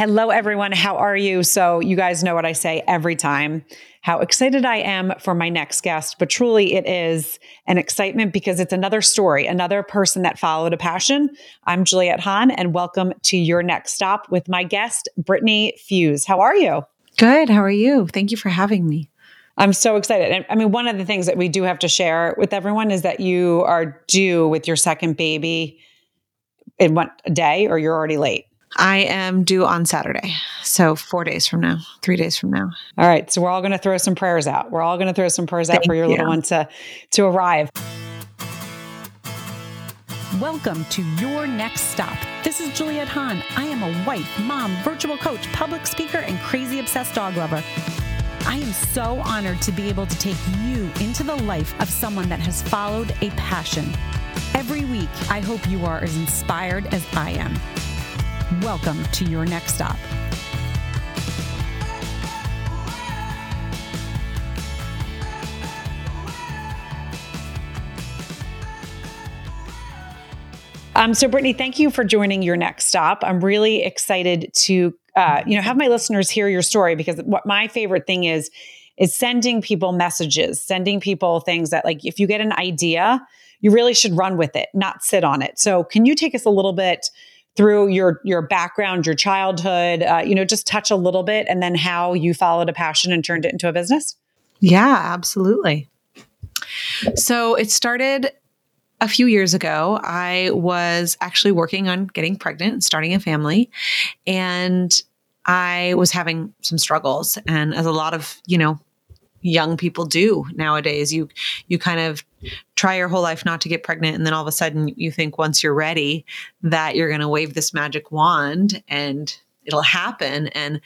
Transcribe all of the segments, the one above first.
Hello, everyone. How are you? So, you guys know what I say every time how excited I am for my next guest, but truly it is an excitement because it's another story, another person that followed a passion. I'm Juliette Hahn, and welcome to your next stop with my guest, Brittany Fuse. How are you? Good. How are you? Thank you for having me. I'm so excited. And I mean, one of the things that we do have to share with everyone is that you are due with your second baby in what day or you're already late? I am due on Saturday. So, four days from now, three days from now. All right. So, we're all going to throw some prayers out. We're all going to throw some prayers Thank out for your you. little one to, to arrive. Welcome to Your Next Stop. This is Juliette Hahn. I am a wife, mom, virtual coach, public speaker, and crazy obsessed dog lover. I am so honored to be able to take you into the life of someone that has followed a passion. Every week, I hope you are as inspired as I am. Welcome to your next stop. Um, so, Brittany, thank you for joining your next stop. I'm really excited to, uh, you know, have my listeners hear your story because what my favorite thing is is sending people messages, sending people things that, like, if you get an idea, you really should run with it, not sit on it. So, can you take us a little bit through your your background, your childhood, uh, you know, just touch a little bit, and then how you followed a passion and turned it into a business? Yeah, absolutely. So it started a few years ago. I was actually working on getting pregnant and starting a family, and I was having some struggles. And as a lot of you know young people do nowadays. You you kind of try your whole life not to get pregnant and then all of a sudden you think once you're ready that you're going to wave this magic wand and it'll happen. And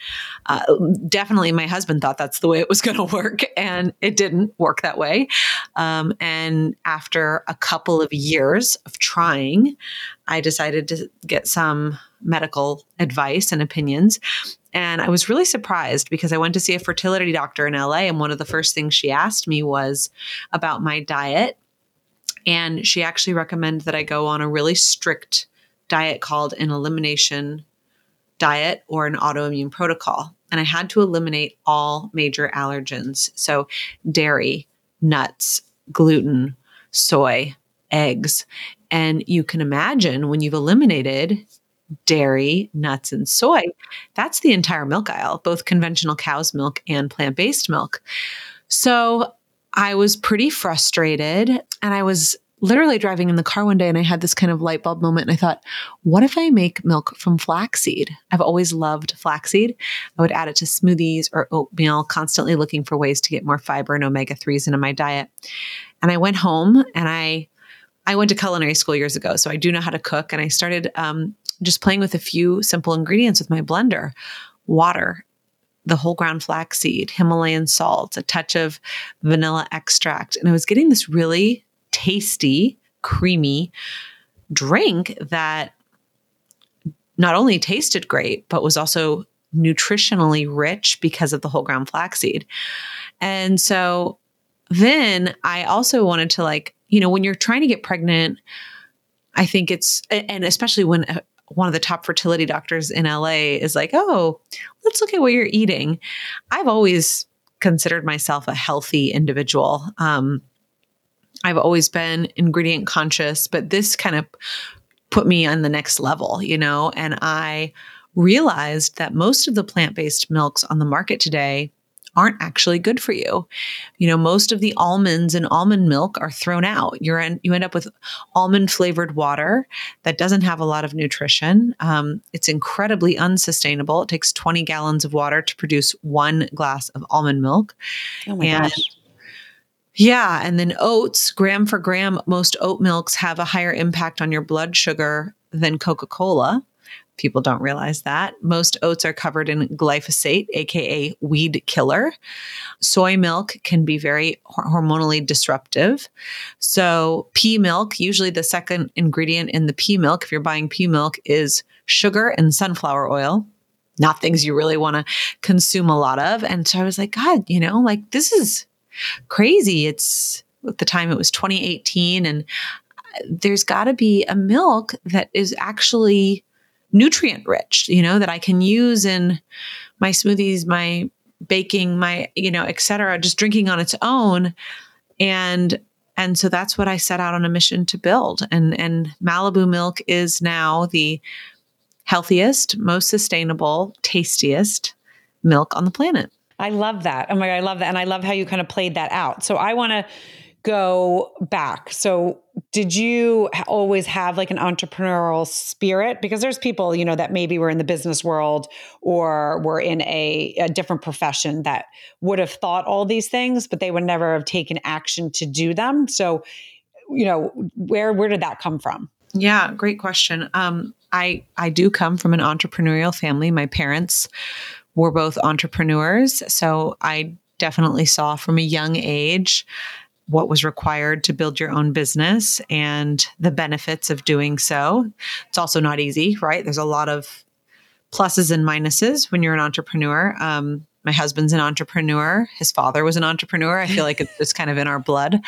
uh, definitely my husband thought that's the way it was going to work and it didn't work that way. Um, and after a couple of years of trying i decided to get some medical advice and opinions and I was really surprised because I went to see a fertility doctor in LA. And one of the first things she asked me was about my diet. And she actually recommended that I go on a really strict diet called an elimination diet or an autoimmune protocol. And I had to eliminate all major allergens. So, dairy, nuts, gluten, soy, eggs. And you can imagine when you've eliminated dairy, nuts, and soy, that's the entire milk aisle, both conventional cow's milk and plant based milk. So I was pretty frustrated and I was literally driving in the car one day and I had this kind of light bulb moment and I thought, what if I make milk from flaxseed? I've always loved flaxseed. I would add it to smoothies or oatmeal, constantly looking for ways to get more fiber and omega 3s into my diet. And I went home and I I went to culinary school years ago, so I do know how to cook. And I started um, just playing with a few simple ingredients with my blender water, the whole ground flaxseed, Himalayan salt, a touch of vanilla extract. And I was getting this really tasty, creamy drink that not only tasted great, but was also nutritionally rich because of the whole ground flaxseed. And so then I also wanted to like, you know, when you're trying to get pregnant, I think it's, and especially when one of the top fertility doctors in LA is like, oh, let's look at what you're eating. I've always considered myself a healthy individual. Um, I've always been ingredient conscious, but this kind of put me on the next level, you know, and I realized that most of the plant based milks on the market today aren't actually good for you. You know, most of the almonds and almond milk are thrown out. You're in, you end up with almond flavored water that doesn't have a lot of nutrition. Um, it's incredibly unsustainable. It takes 20 gallons of water to produce one glass of almond milk. Oh my and, gosh. Yeah. And then oats, gram for gram, most oat milks have a higher impact on your blood sugar than Coca Cola. People don't realize that. Most oats are covered in glyphosate, aka weed killer. Soy milk can be very hormonally disruptive. So, pea milk, usually the second ingredient in the pea milk, if you're buying pea milk, is sugar and sunflower oil. Not things you really want to consume a lot of. And so I was like, God, you know, like this is crazy. It's at the time it was 2018 and uh, there's got to be a milk that is actually nutrient rich, you know, that I can use in my smoothies, my baking, my, you know, et cetera, just drinking on its own. And and so that's what I set out on a mission to build. And and Malibu Mylk is now the healthiest, most sustainable, tastiest milk on the planet. I love that. Oh my God, I love that. And I love how you kind of played that out. So I want to go back. So did you always have like an entrepreneurial spirit? Because there's people, you know, that maybe were in the business world or were in a, a different profession that would have thought all these things, but they would never have taken action to do them. So, you know, where where did that come from? Yeah, great question. Um, I I do come from an entrepreneurial family. My parents were both entrepreneurs. So I definitely saw from a young age what was required to build your own business and the benefits of doing so. It's also not easy, right? There's a lot of pluses and minuses when you're an entrepreneur. Um, my husband's an entrepreneur. His father was an entrepreneur. I feel like it's kind of in our blood,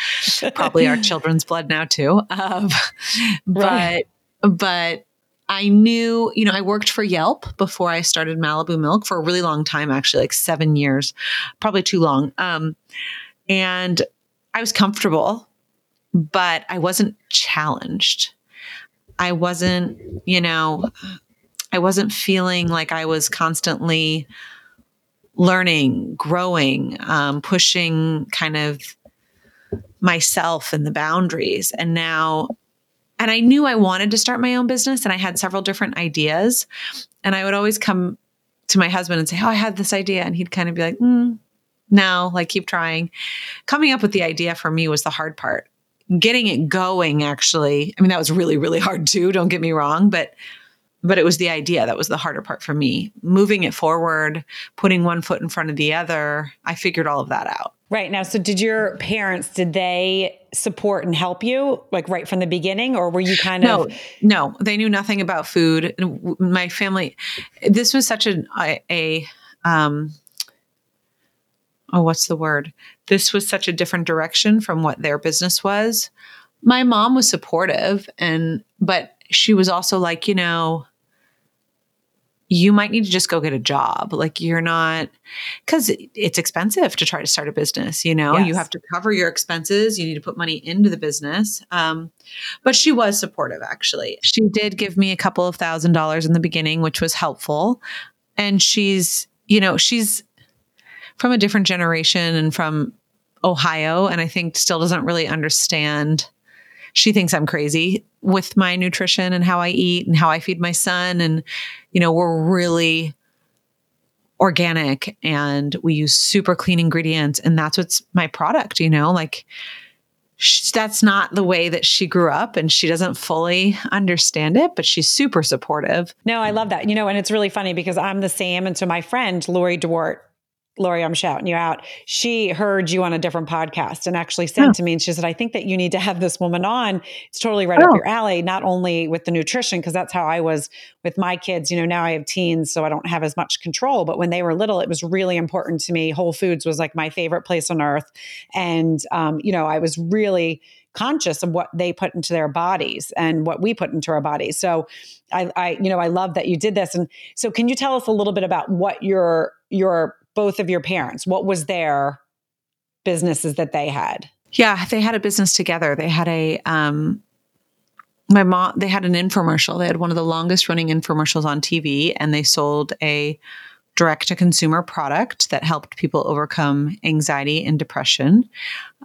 probably our children's blood now too. Um. But but I knew, you know, I worked for Yelp before I started Malibu Mylk for a really long time, actually, like seven years, probably too long. Um, and I was comfortable, but I wasn't challenged. I wasn't, you know, I wasn't feeling like I was constantly learning, growing, um, pushing kind of myself and the boundaries. And now and I knew I wanted to start my own business and I had several different ideas. And I would always come to my husband and say, Oh, I had this idea. And he'd kind of be like, mm, No, like keep trying. Coming up with the idea for me was the hard part. Getting it going, actually, I mean, that was really, really hard too. Don't get me wrong. But but it was the idea that was the harder part for me. Moving it forward, putting one foot in front of the other, I figured all of that out. Right. Now, so did your parents, did they support and help you like right from the beginning or were you kind no, of No, they knew nothing about food. My family this was such a a um oh, what's the word? This was such a different direction from what their business was. My mom was supportive and but she was also like, you know, you might need to just go get a job. Like you're not, because it's expensive to try to start a business. You know, yes. you have to cover your expenses. You need to put money into the business. Um, but she was supportive, actually. She did give me a couple of thousand dollars in the beginning, which was helpful. And she's, you know, she's from a different generation and from Ohio, and I think still doesn't really understand she thinks I'm crazy with my nutrition and how I eat and how I feed my son. And, you know, we're really organic and we use super clean ingredients. And that's what's my product, you know, like she, that's not the way that she grew up and she doesn't fully understand it, but she's super supportive. No, I love that. You know, and it's really funny because I'm the same. And so my friend, Lori Dewart, Lori, I'm shouting you out. She heard you on a different podcast and actually sent oh. to me and she said, I think that you need to have this woman on. It's totally right oh. up your alley, not only with the nutrition, because that's how I was with my kids. You know, now I have teens, so I don't have as much control. But when they were little, it was really important to me. Whole Foods was like my favorite place on earth. And, um, you know, I was really conscious of what they put into their bodies and what we put into our bodies. So I, I, you know, I love that you did this. And so can you tell us a little bit about what your, your both of your parents? What was their businesses that they had? Yeah, they had a business together. They had a um my mom they had an infomercial. They had one of the longest running infomercials on TV and they sold a direct to consumer product that helped people overcome anxiety and depression.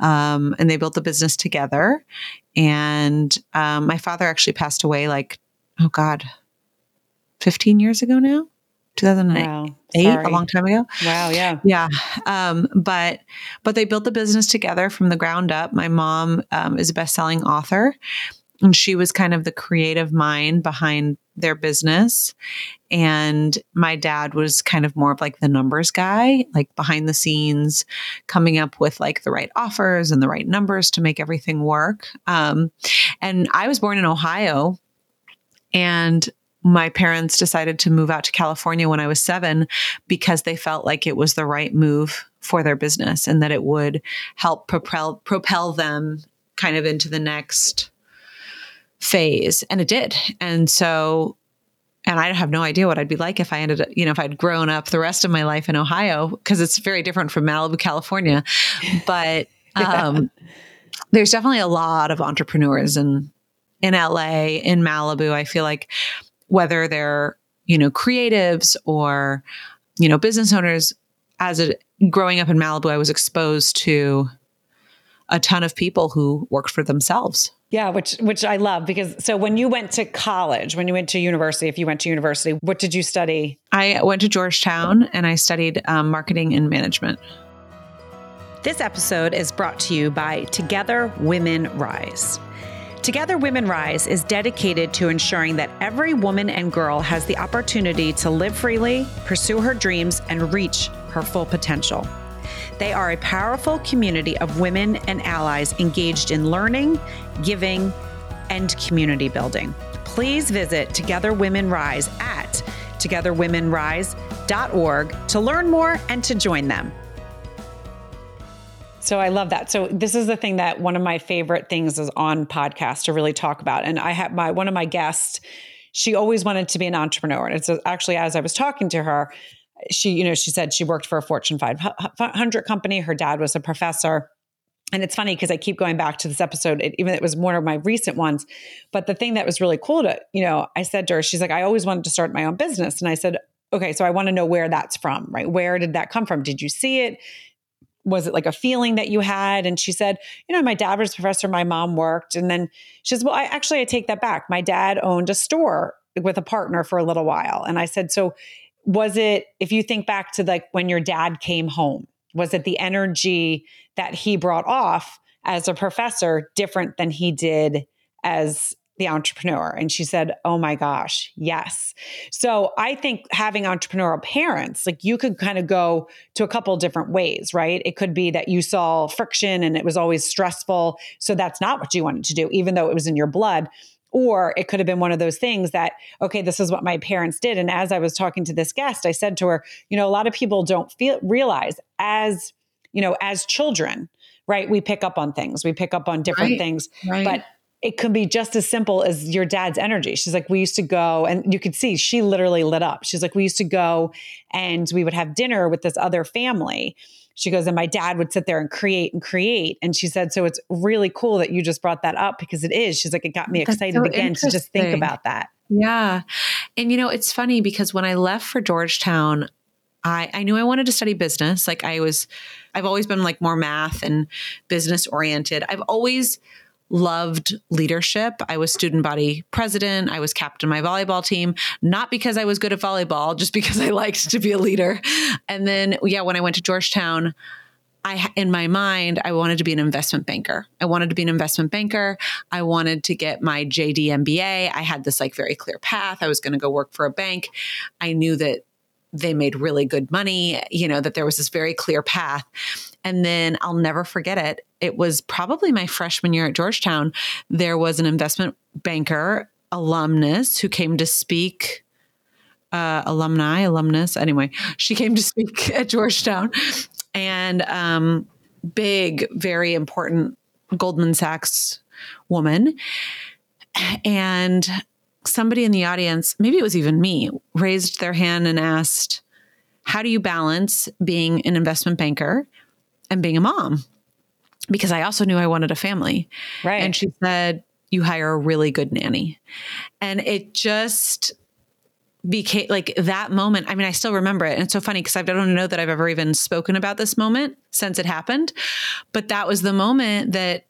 Um, and they built the business together. And um, my father actually passed away like, oh God, 15 years ago now. 2008 wow. a long time ago. Wow yeah. Yeah um, but but they built the business together from the ground up. My mom um, is a best-selling author and she was kind of the creative mind behind their business. And my dad was kind of more of like the numbers guy like behind the scenes coming up with like the right offers and the right numbers to make everything work. Um, and i was born in ohio and my parents decided to move out to California when I was seven because they felt like it was the right move for their business and that it would help propel propel them kind of into the next phase and it did and so and I have no idea what I'd be like if I ended up, you know, if I'd grown up the rest of my life in Ohio, because it's very different from Malibu, California. But um, there's definitely a lot of entrepreneurs in in LA, in Malibu. I feel like whether they're you know creatives or you know business owners, as a growing up in Malibu, I was exposed to a ton of people who worked for themselves. Yeah, which which I love because so when you went to college, when you went to university, if you went to university, what did you study? I went to Georgetown and I studied um, marketing and management. This episode is brought to you by Together Women Rise. Together Women Rise is dedicated to ensuring that every woman and girl has the opportunity to live freely, pursue her dreams, and reach her full potential. They are a powerful community of women and allies engaged in learning, giving, and community building. Please visit Together Women Rise at togetherwomenrise.org to learn more and to join them. So I love that. So this is the thing that one of my favorite things is on podcasts to really talk about. And I have my one of my guests, she always wanted to be an entrepreneur. And it's actually as I was talking to her, she, you know, she said she worked for a Fortune 500 company. Her dad was a professor. And it's funny because I keep going back to this episode, it, even it was one of my recent ones. But the thing that was really cool to, you know, I said to her, she's like, I always wanted to start my own business. And I said, okay, so I want to know where that's from, right? Where did that come from? Did you see it? Was it like a feeling that you had? And she said, you know, my dad was a professor, my mom worked. And then she says, well, I actually, I take that back. My dad owned a store with a partner for a little while. And I said, so was it if you think back to like when your dad came home was it the energy that he brought off as a professor different than he did as the entrepreneur and she said oh my gosh yes so i think having entrepreneurial parents like you could kind of go to a couple different ways right it could be that you saw friction and it was always stressful so that's not what you wanted to do even though it was in your blood or it could have been one of those things that, okay, this is what my parents did. And as I was talking to this guest, I said to her, you know, a lot of people don't feel realize as, you know, as children, right? We pick up on things, we pick up on different right, things. Right. But it could be just as simple as your dad's energy. She's like, we used to go, and you could see she literally lit up. She's like, we used to go and we would have dinner with this other family she goes, and my dad would sit there and create and create. And she said, so it's really cool that you just brought that up because it is. She's like, it got me excited so again to just think about that. Yeah. And you know, it's funny because when I left for Georgetown, I, I knew I wanted to study business. Like I was, I've always been like more math and business oriented. I've always loved leadership. I was student body president. I was captain my volleyball team, not because I was good at volleyball, just because I liked to be a leader. And then, yeah, when I went to Georgetown, I, in my mind, I wanted to be an investment banker. I wanted to be an investment banker. I wanted to get my JD MBA. I had this like very clear path. I was going to go work for a bank. I knew that they made really good money, you know, that there was this very clear path. And then I'll never forget it. It was probably my freshman year at Georgetown. There was an investment banker alumnus who came to speak. Uh, alumni, alumnus. Anyway, she came to speak at Georgetown, and um, big, very important Goldman Sachs woman. And somebody in the audience, maybe it was even me, raised their hand and asked, How do you balance being an investment banker and being a mom because I also knew I wanted a family. Right. And she said, You hire a really good nanny. And it just became like that moment. I mean, I still remember it. And it's so funny because I don't know that I've ever even spoken about this moment since it happened. But that was the moment that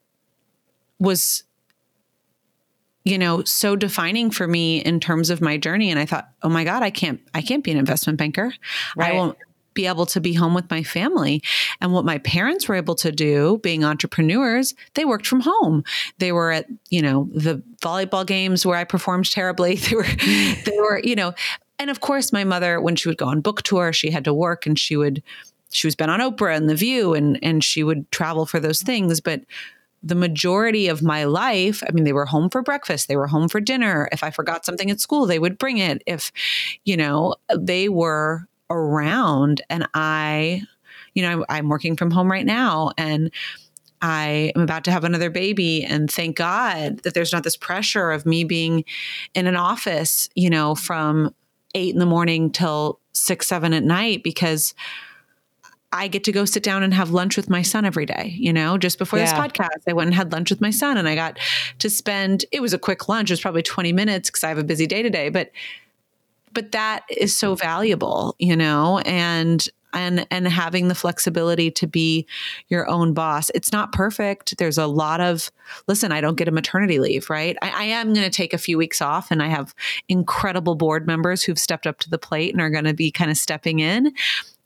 was you know so defining for me in terms of my journey and i thought oh my god i can't i can't be an investment banker right. i won't be able to be home with my family. And what my parents were able to do, being entrepreneurs, they worked from home. They were at, you know, the volleyball games where I performed terribly. They were, they were, you know, and of course, my mother, when she would go on book tour, she had to work and she would, she was been on Oprah and The View and, and she would travel for those things. But the majority of my life, I mean, they were home for breakfast, they were home for dinner. If I forgot something at school, they would bring it. If, you know, they were around and I, you know, I'm working from home right now and I am about to have another baby and thank God that there's not this pressure of me being in an office, you know, from eight in the morning till six, seven at night because I get to go sit down and have lunch with my son every day. You know, just before yeah. this podcast, I went and had lunch with my son and I got to spend, it was a quick lunch. It was probably 20 minutes because I have a busy day today, but, but that is so valuable, you know, and and and having the flexibility to be your own boss. It's not perfect. There's a lot of listen, I don't get a maternity leave, right? I, I am going to take a few weeks off, and I have incredible board members who've stepped up to the plate and are going to be kind of stepping in,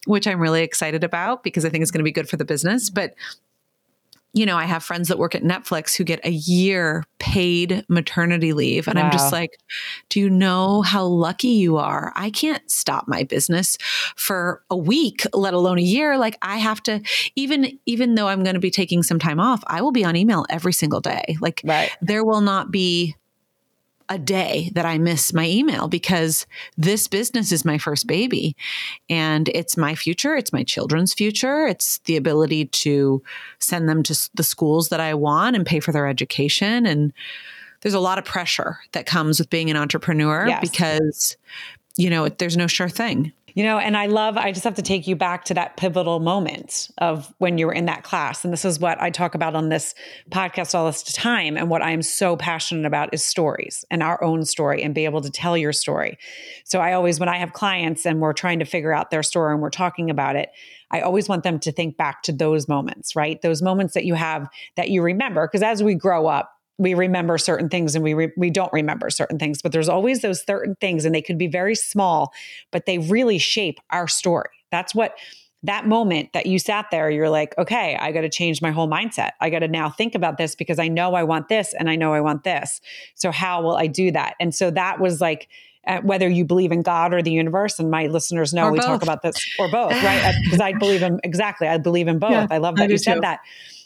which I'm really excited about because I think it's going to be good for the business. But you know, I have friends that work at Netflix who get a year paid maternity leave. And wow. I'm just like, do you know how lucky you are? I can't stop my business for a week, let alone a year. Like I have to, even, even though I'm going to be taking some time off, I will be on email every single day. Like right. there will not be a day that I miss my email because this business is my first baby and it's my future. It's my children's future. It's the ability to send them to the schools that I want and pay for their education. And there's a lot of pressure that comes with being an entrepreneur yes. because, you know, there's no sure thing. You know, and I love, I just have to take you back to that pivotal moment of when you were in that class. And this is what I talk about on this podcast all this time. And what I'm so passionate about is stories and our own story and be able to tell your story. So I always, when I have clients and we're trying to figure out their story and we're talking about it, I always want them to think back to those moments, right? Those moments that you have that you remember. Because as we grow up, we remember certain things and we re- we don't remember certain things but there's always those certain things and they could be very small but they really shape our story that's what that moment that you sat there you're like okay i got to change my whole mindset i got to now think about this because i know i want this and i know i want this so how will i do that and so that was like uh, whether you believe in God or the universe. And my listeners know or we both. talk about this or both, right? Because I, I, believe in exactly. I believe in both. Yeah, I love that I you said too. that.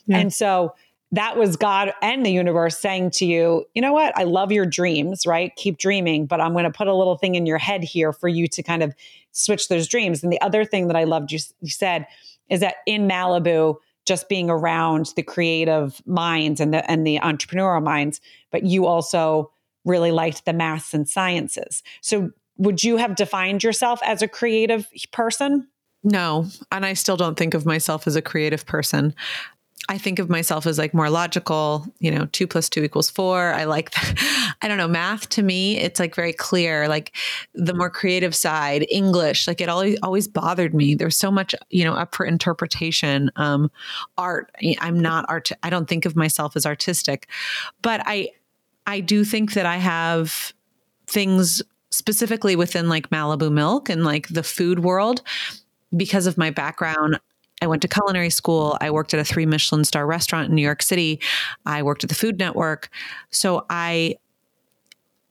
Yeah. And so that was God and the universe saying to you, you know what? I love your dreams, right? Keep dreaming, but I'm going to put a little thing in your head here for you to kind of switch those dreams. And the other thing that I loved you, you said is that in Malibu, just being around the creative minds and the and the entrepreneurial minds, but you also really liked the maths and sciences. So would you have defined yourself as a creative person? No, and I still don't think of myself as a creative person. I think of myself as like more logical, you know, two plus two equals four. I like, I don't know, math to me, it's like very clear, like the more creative side, English, like it always, always bothered me. There's so much, you know, up for interpretation. Um, art, I'm not art, I don't think of myself as artistic, but I, I do think that I have things specifically within like Malibu Mylk and like the food world because of my background I went to culinary school. I worked at a three Michelin star restaurant in New York City. I worked at the Food Network. So I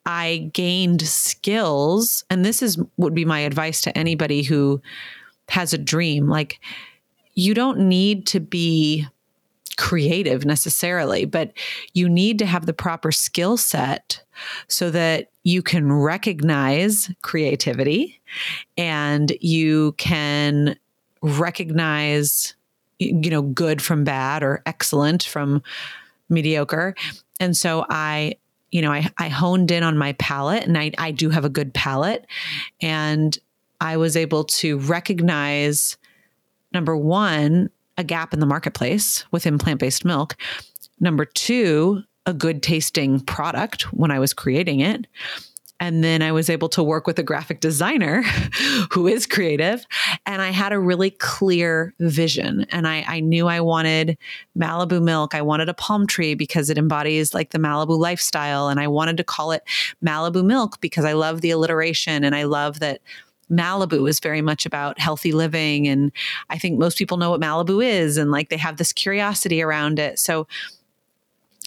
I gained skills and this is would be my advice to anybody who has a dream like you don't need to be creative necessarily, but you need to have the proper skill set so that you can recognize creativity and you can recognize you know good from bad or excellent from mediocre. And so i you know i, I honed in on my palate and I, I do have a good palate. And i was able to recognize number one a gap in the marketplace within plant-based milk. Number two a good tasting product when i was creating it and then I was able to work with a graphic designer who is creative. And I had a really clear vision. And I, I, knew I wanted Malibu Mylk. I wanted a palm tree because it embodies like the Malibu lifestyle. And I wanted to call it Malibu Mylk because I love the alliteration and I love that. Malibu is very much about healthy living. And I think most people know what Malibu is and like they have this curiosity around it. So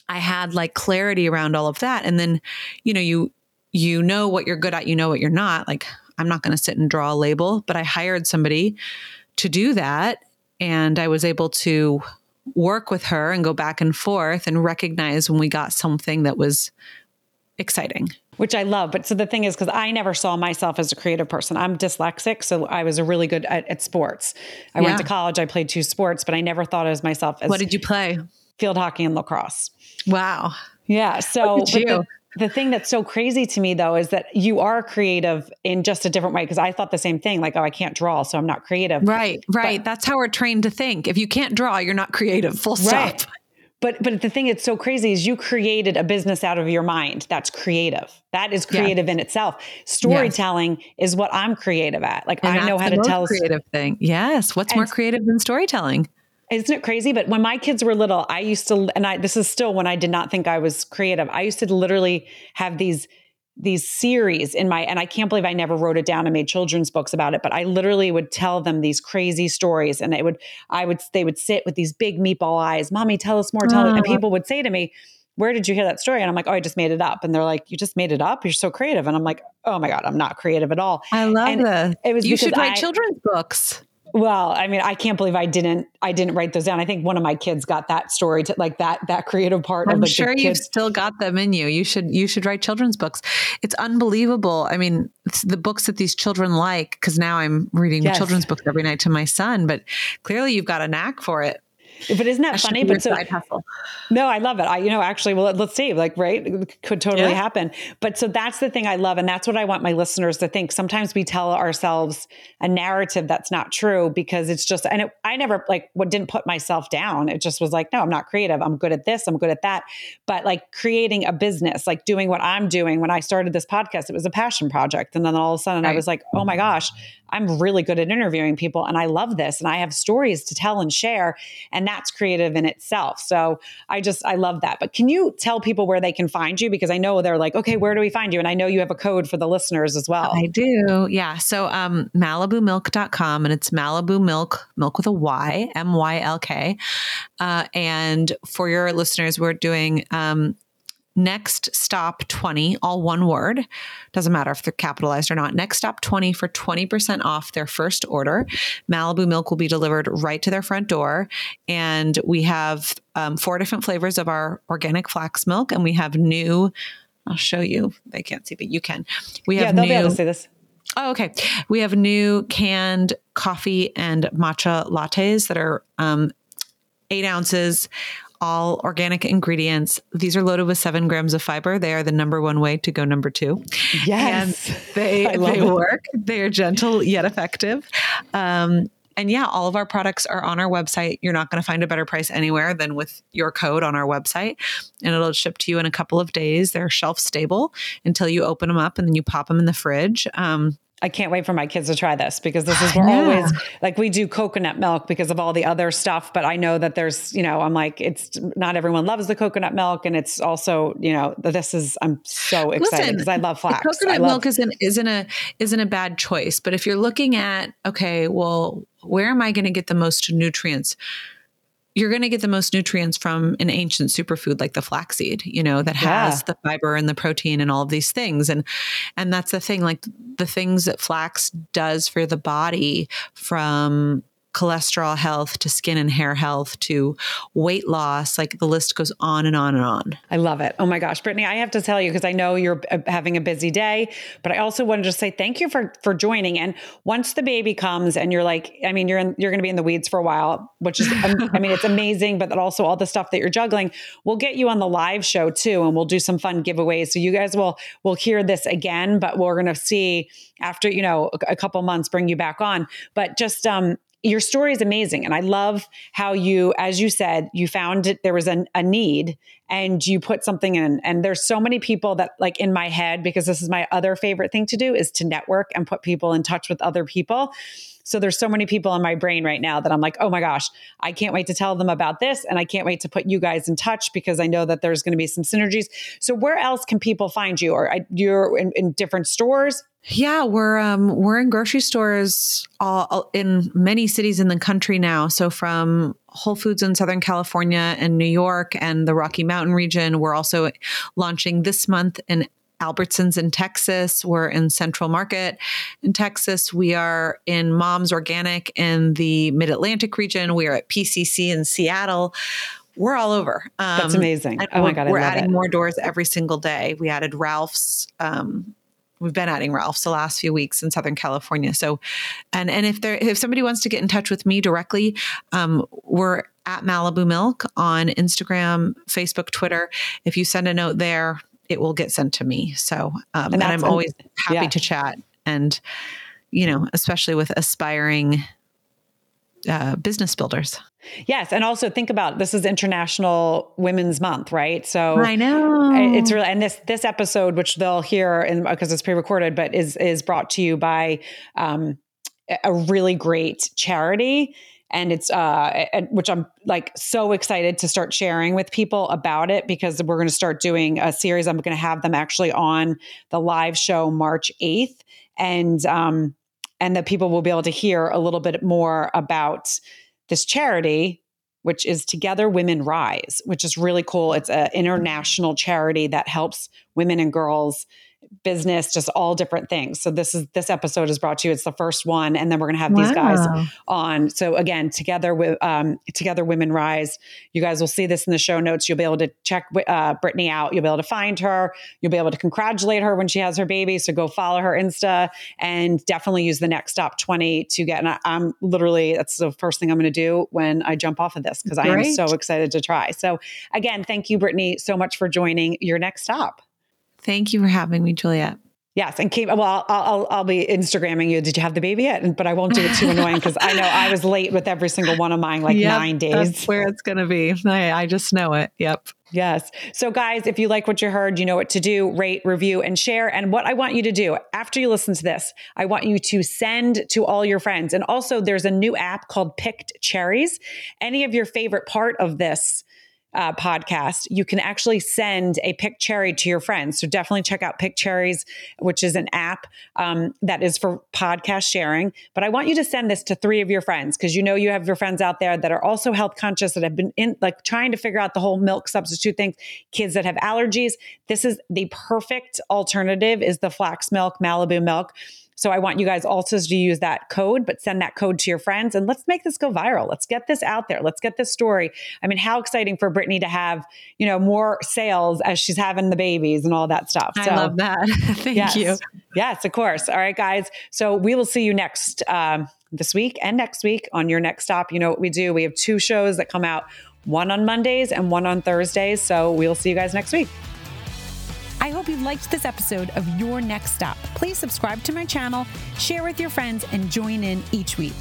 I had like clarity around all of that. And then, you know, you, you know what you're good at, you know what you're not. Like, I'm not going to sit and draw a label, but I hired somebody to do that. And I was able to work with her and go back and forth and recognize when we got something that was exciting. Which I love. But so the thing is, because I never saw myself as a creative person. I'm dyslexic. So I was a really good at, at sports. I yeah. went to college, I played two sports, but I never thought of myself as. What did you play? field hockey and lacrosse. Wow. Yeah. So the, the thing that's so crazy to me though is that you are creative in just a different way because I thought the same thing like oh I can't draw so I'm not creative. Right. Right. But, that's how we're trained to think. If you can't draw, you're not creative. Full stop. Right. But but the thing that's so crazy is you created a business out of your mind. That's creative. That is creative yeah. in itself. Storytelling yes. is what I'm creative at. Like and I know how to tell creative thing. Yes. What's and, more creative than storytelling? Isn't it crazy? But when my kids were little, I used to, and I, this is still when I did not think I was creative. I used to literally have these, these series in my, and I can't believe I never wrote it down and made children's books about it, but I literally would tell them these crazy stories and they would, I would, they would sit with these big meatball eyes, mommy, tell us more, tell us. And people would say to me, where did you hear that story? And I'm like, oh, I just made it up. And they're like, you just made it up? You're so creative. And I'm like, oh my God, I'm not creative at all. I love and this. It was you should write I, children's books. Well, I mean, I can't believe I didn't I didn't write those down. I think one of my kids got that story to like that that creative part I'm of like sure you've still got them in you. You should you should write children's books. It's unbelievable. I mean, the books that these children like cuz now I'm reading yes. children's books every night to my son, but clearly you've got a knack for it. But isn't that, that funny? But so, no, I love it. I, you know, actually, well, let's see, like, right, it could totally yeah. happen. But so that's the thing I love, and that's what I want my listeners to think. Sometimes we tell ourselves a narrative that's not true because it's just, and it, I never like what didn't put myself down. It just was like, no, I'm not creative. I'm good at this. I'm good at that. But like creating a business, like doing what I'm doing. When I started this podcast, it was a passion project, and then all of a sudden, right. I was like, oh my gosh, I'm really good at interviewing people and I love this and I have stories to tell and share. And that's creative in itself. So I just, I love that. But can you tell people where they can find you? Because I know they're like, okay, where do we find you? And I know you have a code for the listeners as well. I do. Yeah. So um, MalibuMylk.com and it's Malibu Mylk, milk with a Y, M Y L K. Uh, and for your listeners, we're doing um, Next Stop 20, all one word. Doesn't matter if they're capitalized or not. Next Stop 20 for 20% off their first order. Malibu Mylk will be delivered right to their front door. And we have um, four different flavors of our organic flax milk. And we have new, I'll show you. They can't see, but you can. We have yeah, they'll new, be able to see this. Oh, okay. We have new canned coffee and matcha lattes that are um, eight ounces all organic ingredients. These are loaded with seven grams of fiber. They are the number one way to go number two. Yes. And they, they work. They are gentle yet effective. Um, and yeah, all of our products are on our website. You're not going to find a better price anywhere than with your code on our website. And it'll ship to you in a couple of days. They're shelf stable until you open them up and then you pop them in the fridge. Um, I can't wait for my kids to try this because this is we're yeah. always like we do coconut milk because of all the other stuff. But I know that there's, you know, I'm like, it's not everyone loves the coconut milk. And it's also, you know, this is I'm so excited because I love flax. Coconut love, milk isn't isn't a isn't a bad choice. But if you're looking at, okay, well, where am I going to get the most nutrients? You're going to get the most nutrients from an ancient superfood like the flaxseed you know that has yeah. the fiber and the protein and all of these things and and that's the thing like the things that flax does for the body from cholesterol health to skin and hair health to weight loss. Like the list goes on and on and on. I love it. Oh my gosh, Brittany, I have to tell you because I know you're uh, having a busy day, but I also wanted to say thank you for for joining. And once the baby comes and you're like, I mean, you're in, you're going to be in the weeds for a while, which is, I mean, it's amazing, but also all the stuff that you're juggling. We'll get you on the live show too, and we'll do some fun giveaways. So you guys will will hear this again, but we're going to see after you know a couple months bring you back on. But just um your story is amazing. And I love how you, as you said, you found it, there was a, a need and you put something in. And there's so many people that, like, in my head, because this is my other favorite thing to do, is to network and put people in touch with other people. So there's so many people in my brain right now that I'm like, oh my gosh, I can't wait to tell them about this. And I can't wait to put you guys in touch because I know that there's going to be some synergies. So where else can people find you? Or you're in, in different stores? Yeah, we're um, we're in grocery stores all, all, in many cities in the country now. So from Whole Foods in Southern California and New York and the Rocky Mountain region, we're also launching this month in Albertsons in Texas. We're in Central Market in Texas. We are in Mom's Organic in the Mid Atlantic region. We are at PCC in Seattle we're all over. Um, That's amazing. Oh my god, we're adding it. more doors every single day. We added Ralph's um, we've been adding Ralph's the last few weeks in Southern California. So, and and if there if somebody wants to get in touch with me directly, um, we're at Malibu Mylk on Instagram, Facebook, Twitter. If you send a note there, it will get sent to me. So, um, and, and I'm always happy yeah. to chat. And you know, especially with aspiring uh, business builders. Yes, and also think about this is International Women's Month, right? So I know it's really and this this episode, which they'll hear because it's pre-recorded, but is is brought to you by um, a really great charity and it's uh which i'm like so excited to start sharing with people about it because we're going to start doing a series i'm going to have them actually on the live show march 8th and um and that people will be able to hear a little bit more about this charity which is Together Women Rise, which is really cool. It's an international charity that helps women and girls business, just all different things. So this is this episode is brought to you. It's the first one, and then we're going to have wow. these guys on. So again, together with um, together women rise. You guys will see this in the show notes. You'll be able to check uh, Brittany out. You'll be able to find her. You'll be able to congratulate her when she has her baby. So go follow her Insta and definitely use the next stop twenty to get. And I, am literally that's the first thing I'm going to do when I jump off of this because I am so excited to try. So again, thank you, Brittany, so much for joining your next stop. Thank you for having me, Juliette. Yes, and keep. Well, I'll, I'll I'll be Instagramming you. Did you have the baby yet? But I won't do it too annoying because I know I was late with every single one of mine, like yep, nine days. That's where it's going to be. I, I just know it. Yep. Yes. So, guys, if you like what you heard, you know what to do rate, review, and share. And what I want you to do after you listen to this, I want you to send to all your friends. And also, there's a new app called Picked Cherries. Any of your favorite part of this uh, podcast, you can actually send a pick cherry to your friends. So definitely check out Pick Cherries, which is an app um, that is for podcast sharing. But I want you to send this to three of your friends because you know you have your friends out there that are also health conscious that have been in like trying to figure out the whole milk substitute thing. Kids that have allergies. This is the perfect alternative. Is the flax milk, Malibu Mylk. So I want you guys also to use that code, but send that code to your friends and let's make this go viral. Let's get this out there. Let's get this story. I mean, how exciting for Brittany to have, you know, more sales as she's having the babies and all that stuff. So, I love that. Thank yes, you. Yes, of course. All right, guys. So we will see you next um, this week and next week on your next stop. You know what we do? We have two shows that come out, one on Mondays and one on Thursdays. So we'll see you guys next week. I hope you liked this episode of Your Next Stop. Please subscribe to my channel, share with your friends, and join in each week.